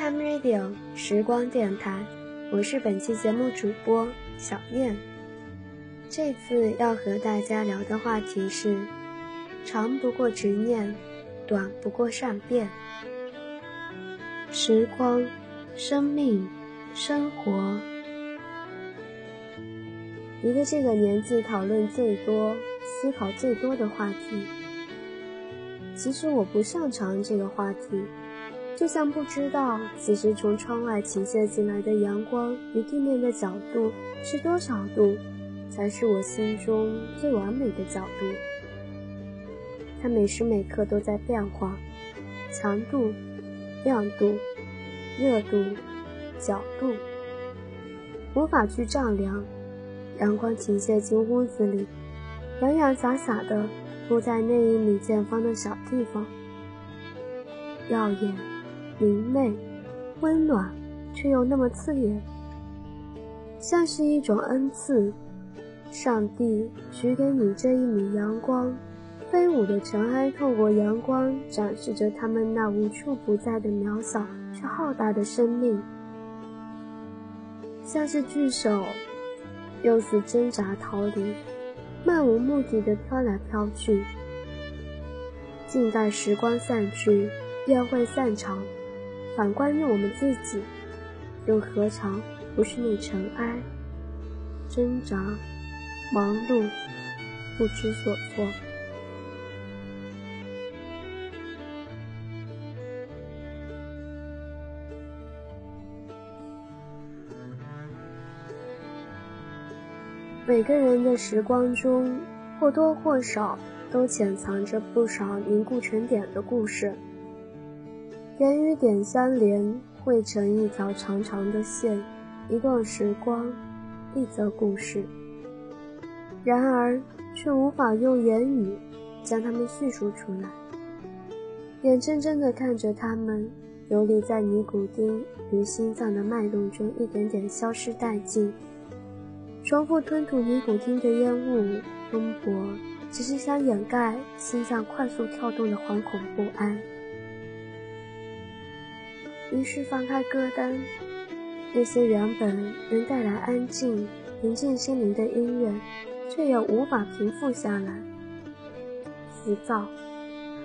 Time Radio 时光电台，我是本期节目主播小燕。这次要和大家聊的话题是：长不过执念，短不过善变。时光、生命、生活，一个这个年纪讨论最多、思考最多的话题。其实我不擅长这个话题。就像不知道，此时从窗外倾泻进来的阳光与地面的角度是多少度，才是我心中最完美的角度。它每时每刻都在变化，强度、亮度、热度、角度，无法去丈量。阳光倾泻进屋子里，洋洋洒洒的铺在那一米见方的小地方，耀眼。明媚、温暖，却又那么刺眼，像是一种恩赐。上帝许给你这一米阳光，飞舞的尘埃透过阳光，展示着他们那无处不在的渺小却浩大的生命，像是巨手，又似挣扎逃离，漫无目的的飘来飘去。静待时光散去，宴会散场。反观于我们自己，又何尝不是那尘埃、挣扎、忙碌、不知所措？每个人的时光中，或多或少都潜藏着不少凝固成点的故事。点与点相连，汇成一条长长的线，一段时光，一则故事。然而，却无法用言语将它们叙述出来。眼睁睁地看着它们游离在尼古丁与心脏的脉动中，一点点消失殆尽。重复吞吐尼古丁的烟雾风波，只是想掩盖心脏快速跳动的惶恐不安。于是放开歌单，那些原本能带来安静、平静心灵的音乐，却也无法平复下来。浮躁、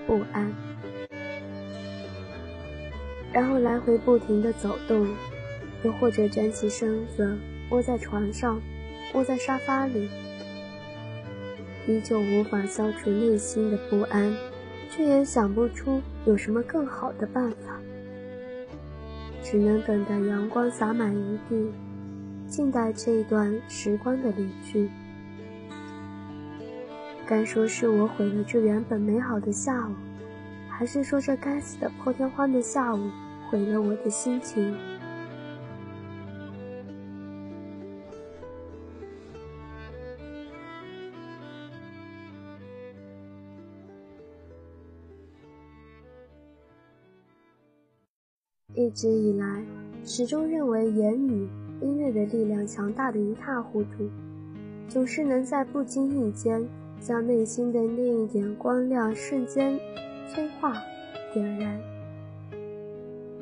不安，然后来回不停地走动，又或者卷起身子窝在床上，窝在沙发里，依旧无法消除内心的不安，却也想不出有什么更好的办法。只能等待阳光洒满一地，静待这一段时光的离去。该说是我毁了这原本美好的下午，还是说这该死的破天荒的下午毁了我的心情？一直以来，始终认为言语、音乐的力量强大的一塌糊涂，总是能在不经意间将内心的那一点光亮瞬间催化、点燃。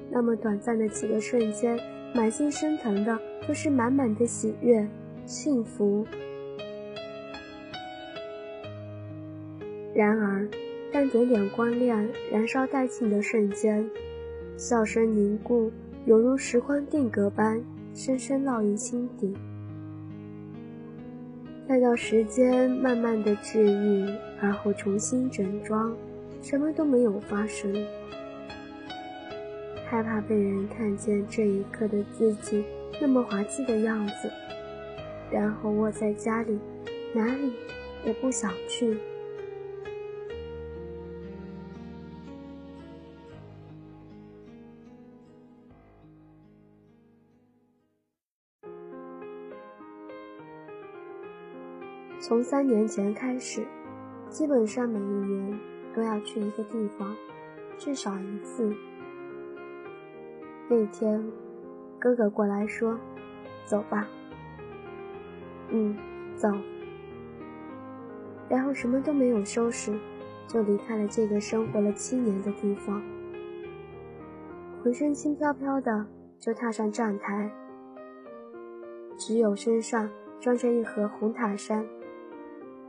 那么短暂的几个瞬间，满心升腾的都是满满的喜悦、幸福。然而，当点点光亮燃烧殆尽的瞬间，笑声凝固，犹如时光定格般，深深烙印心底。待到时间慢慢的治愈，而后重新整装，什么都没有发生。害怕被人看见这一刻的自己那么滑稽的样子，然后窝在家里，哪里也不想去。从三年前开始，基本上每一年都要去一个地方，至少一次。那天，哥哥过来说：“走吧。”嗯，走。然后什么都没有收拾，就离开了这个生活了七年的地方。浑身轻飘飘的就踏上站台，只有身上装着一盒红塔山。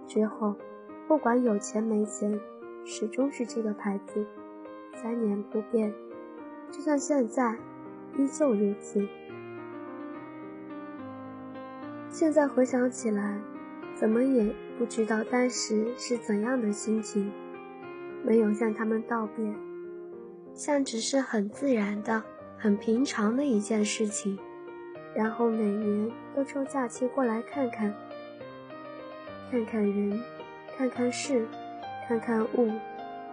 之后，不管有钱没钱，始终是这个牌子，三年不变。就算现在，依旧如此。现在回想起来，怎么也不知道当时是怎样的心情。没有向他们道别，像只是很自然的、很平常的一件事情。然后每年都抽假期过来看看，看看人，看看事，看看物，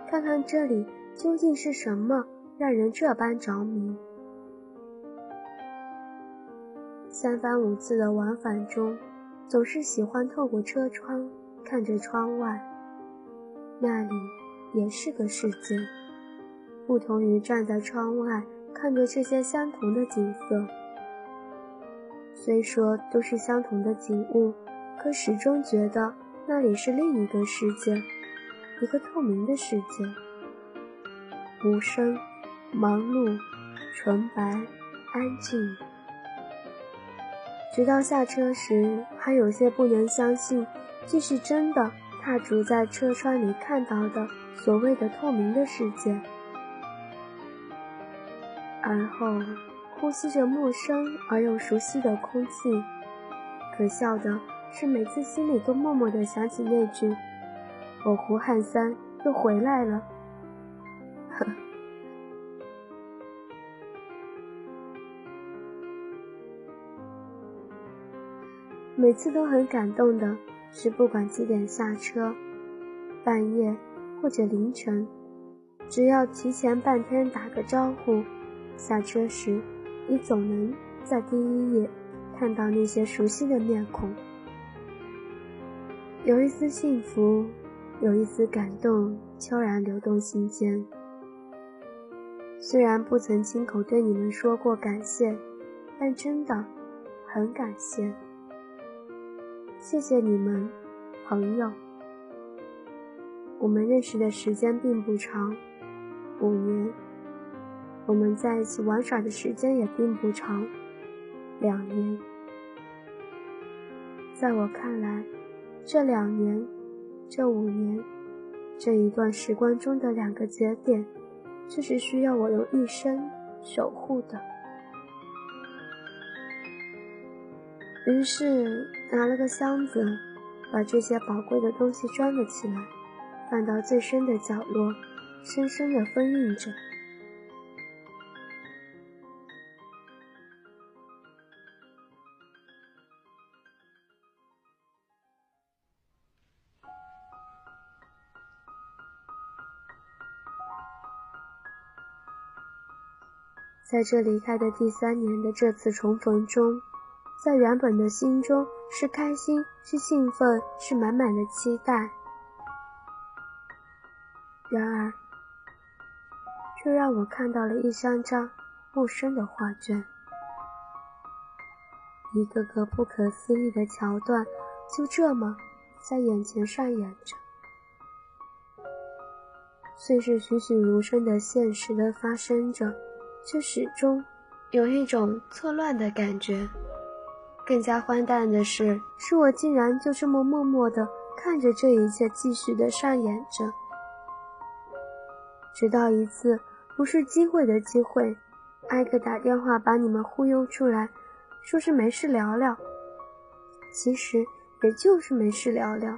看看这里究竟是什么让人这般着迷。三番五次的往返中，总是喜欢透过车窗看着窗外，那里。也是个世界，不同于站在窗外看着这些相同的景色。虽说都是相同的景物，可始终觉得那里是另一个世界，一个透明的世界，无声、忙碌、纯白、安静。直到下车时，还有些不能相信，这是真的。踏足在车窗里看到的所谓的透明的世界，而后呼吸着陌生而又熟悉的空气。可笑的是，每次心里都默默的想起那句：“我胡汉三又回来了。”呵，每次都很感动的。是不管几点下车，半夜或者凌晨，只要提前半天打个招呼，下车时你总能在第一眼看到那些熟悉的面孔，有一丝幸福，有一丝感动悄然流动心间。虽然不曾亲口对你们说过感谢，但真的很感谢。谢谢你们，朋友。我们认识的时间并不长，五年；我们在一起玩耍的时间也并不长，两年。在我看来，这两年、这五年、这一段时光中的两个节点，却是需要我用一生守护的。于是拿了个箱子，把这些宝贵的东西装了起来，放到最深的角落，深深的封印着。在这离开的第三年的这次重逢中。在原本的心中是开心，是兴奋，是满满的期待。然而，却让我看到了一张张陌生的画卷，一个个不可思议的桥段就这么在眼前上演着。虽是栩栩如生的现实的发生着，却始终有一种错乱的感觉。更加荒诞的是，是我竟然就这么默默地看着这一切继续的上演着，直到一次不是机会的机会，艾克打电话把你们忽悠出来，说是没事聊聊，其实也就是没事聊聊，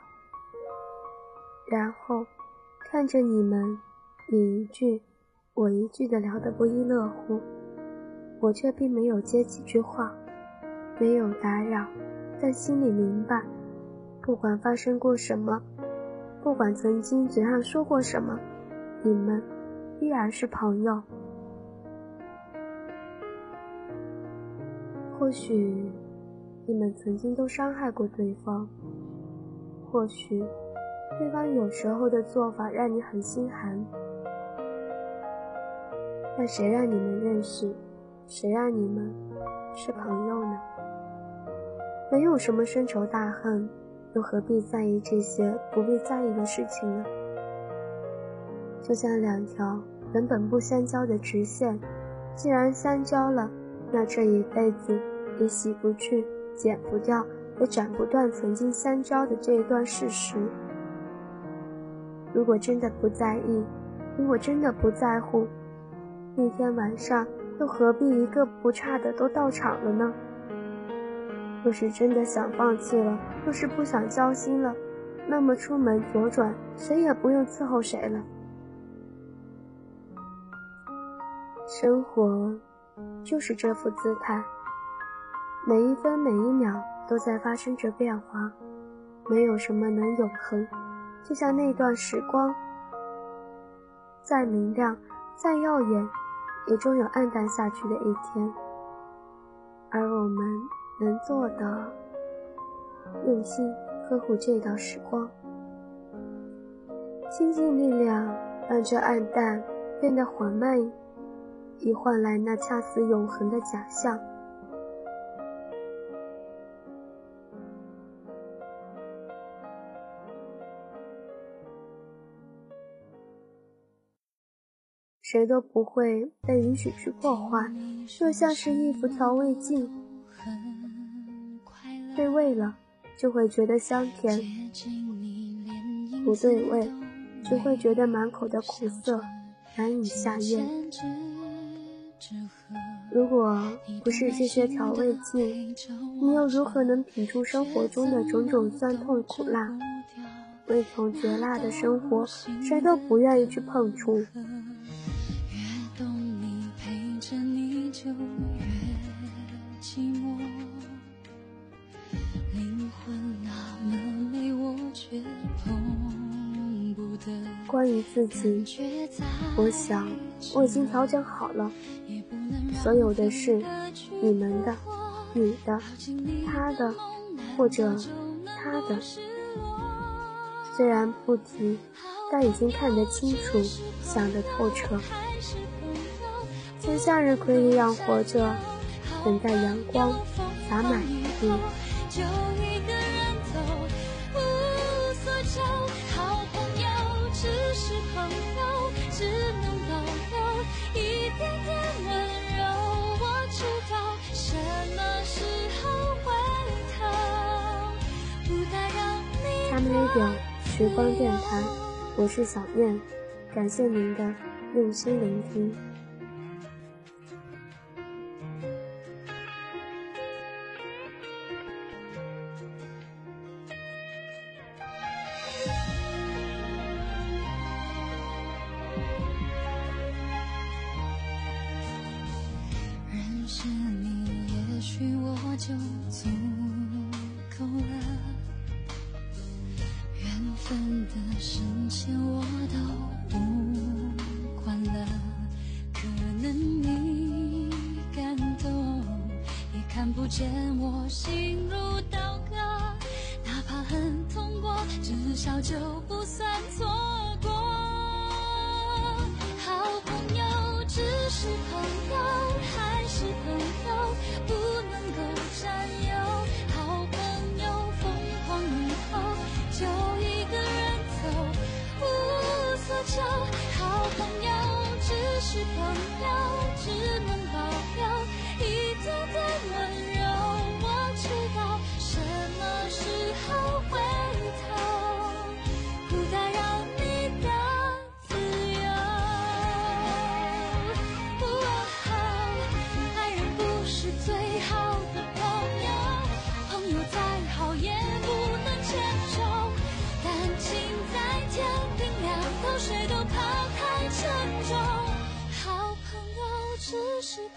然后看着你们你一句我一句的聊得不亦乐乎，我却并没有接几句话。没有打扰，但心里明白，不管发生过什么，不管曾经嘴上说过什么，你们依然是朋友。或许你们曾经都伤害过对方，或许对方有时候的做法让你很心寒，那谁让你们认识，谁让你们是朋友呢？没有什么深仇大恨，又何必在意这些不必在意的事情呢？就像两条原本不相交的直线，既然相交了，那这一辈子也洗不去、剪不掉、也斩不断曾经相交的这一段事实。如果真的不在意，如果真的不在乎，那天晚上又何必一个不差的都到场了呢？若是真的想放弃了，若是不想交心了，那么出门左转，谁也不用伺候谁了。生活就是这副姿态，每一分每一秒都在发生着变化，没有什么能永恒。就像那段时光，再明亮、再耀眼，也终有暗淡下去的一天。而我们能做的，用心呵护这道时光，倾尽力量让这暗淡变得缓慢，以换来那恰似永恒的假象。谁都不会被允许去破坏，就像是一副调味剂，对味了就会觉得香甜，不对味就会觉得满口的苦涩，难以下咽。如果不是这些调味剂，你又如何能品出生活中的种种酸痛苦辣？味同嚼蜡的生活，谁都不愿意去碰触。关于自己，我想我已经调整好了。所有的事，你们的、你的、他的，或者他的，虽然不提，但已经看得清楚，想得透彻。像向日葵一样活着，等待阳光洒满一地。微表时光电台，我是小燕，感谢您的用心聆听。见我心如刀割，哪怕很痛过，至少就不算错。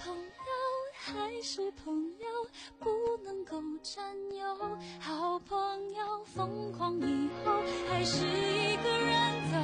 朋友，还是朋友不能够占有。好朋友疯狂以后，还是一个人走。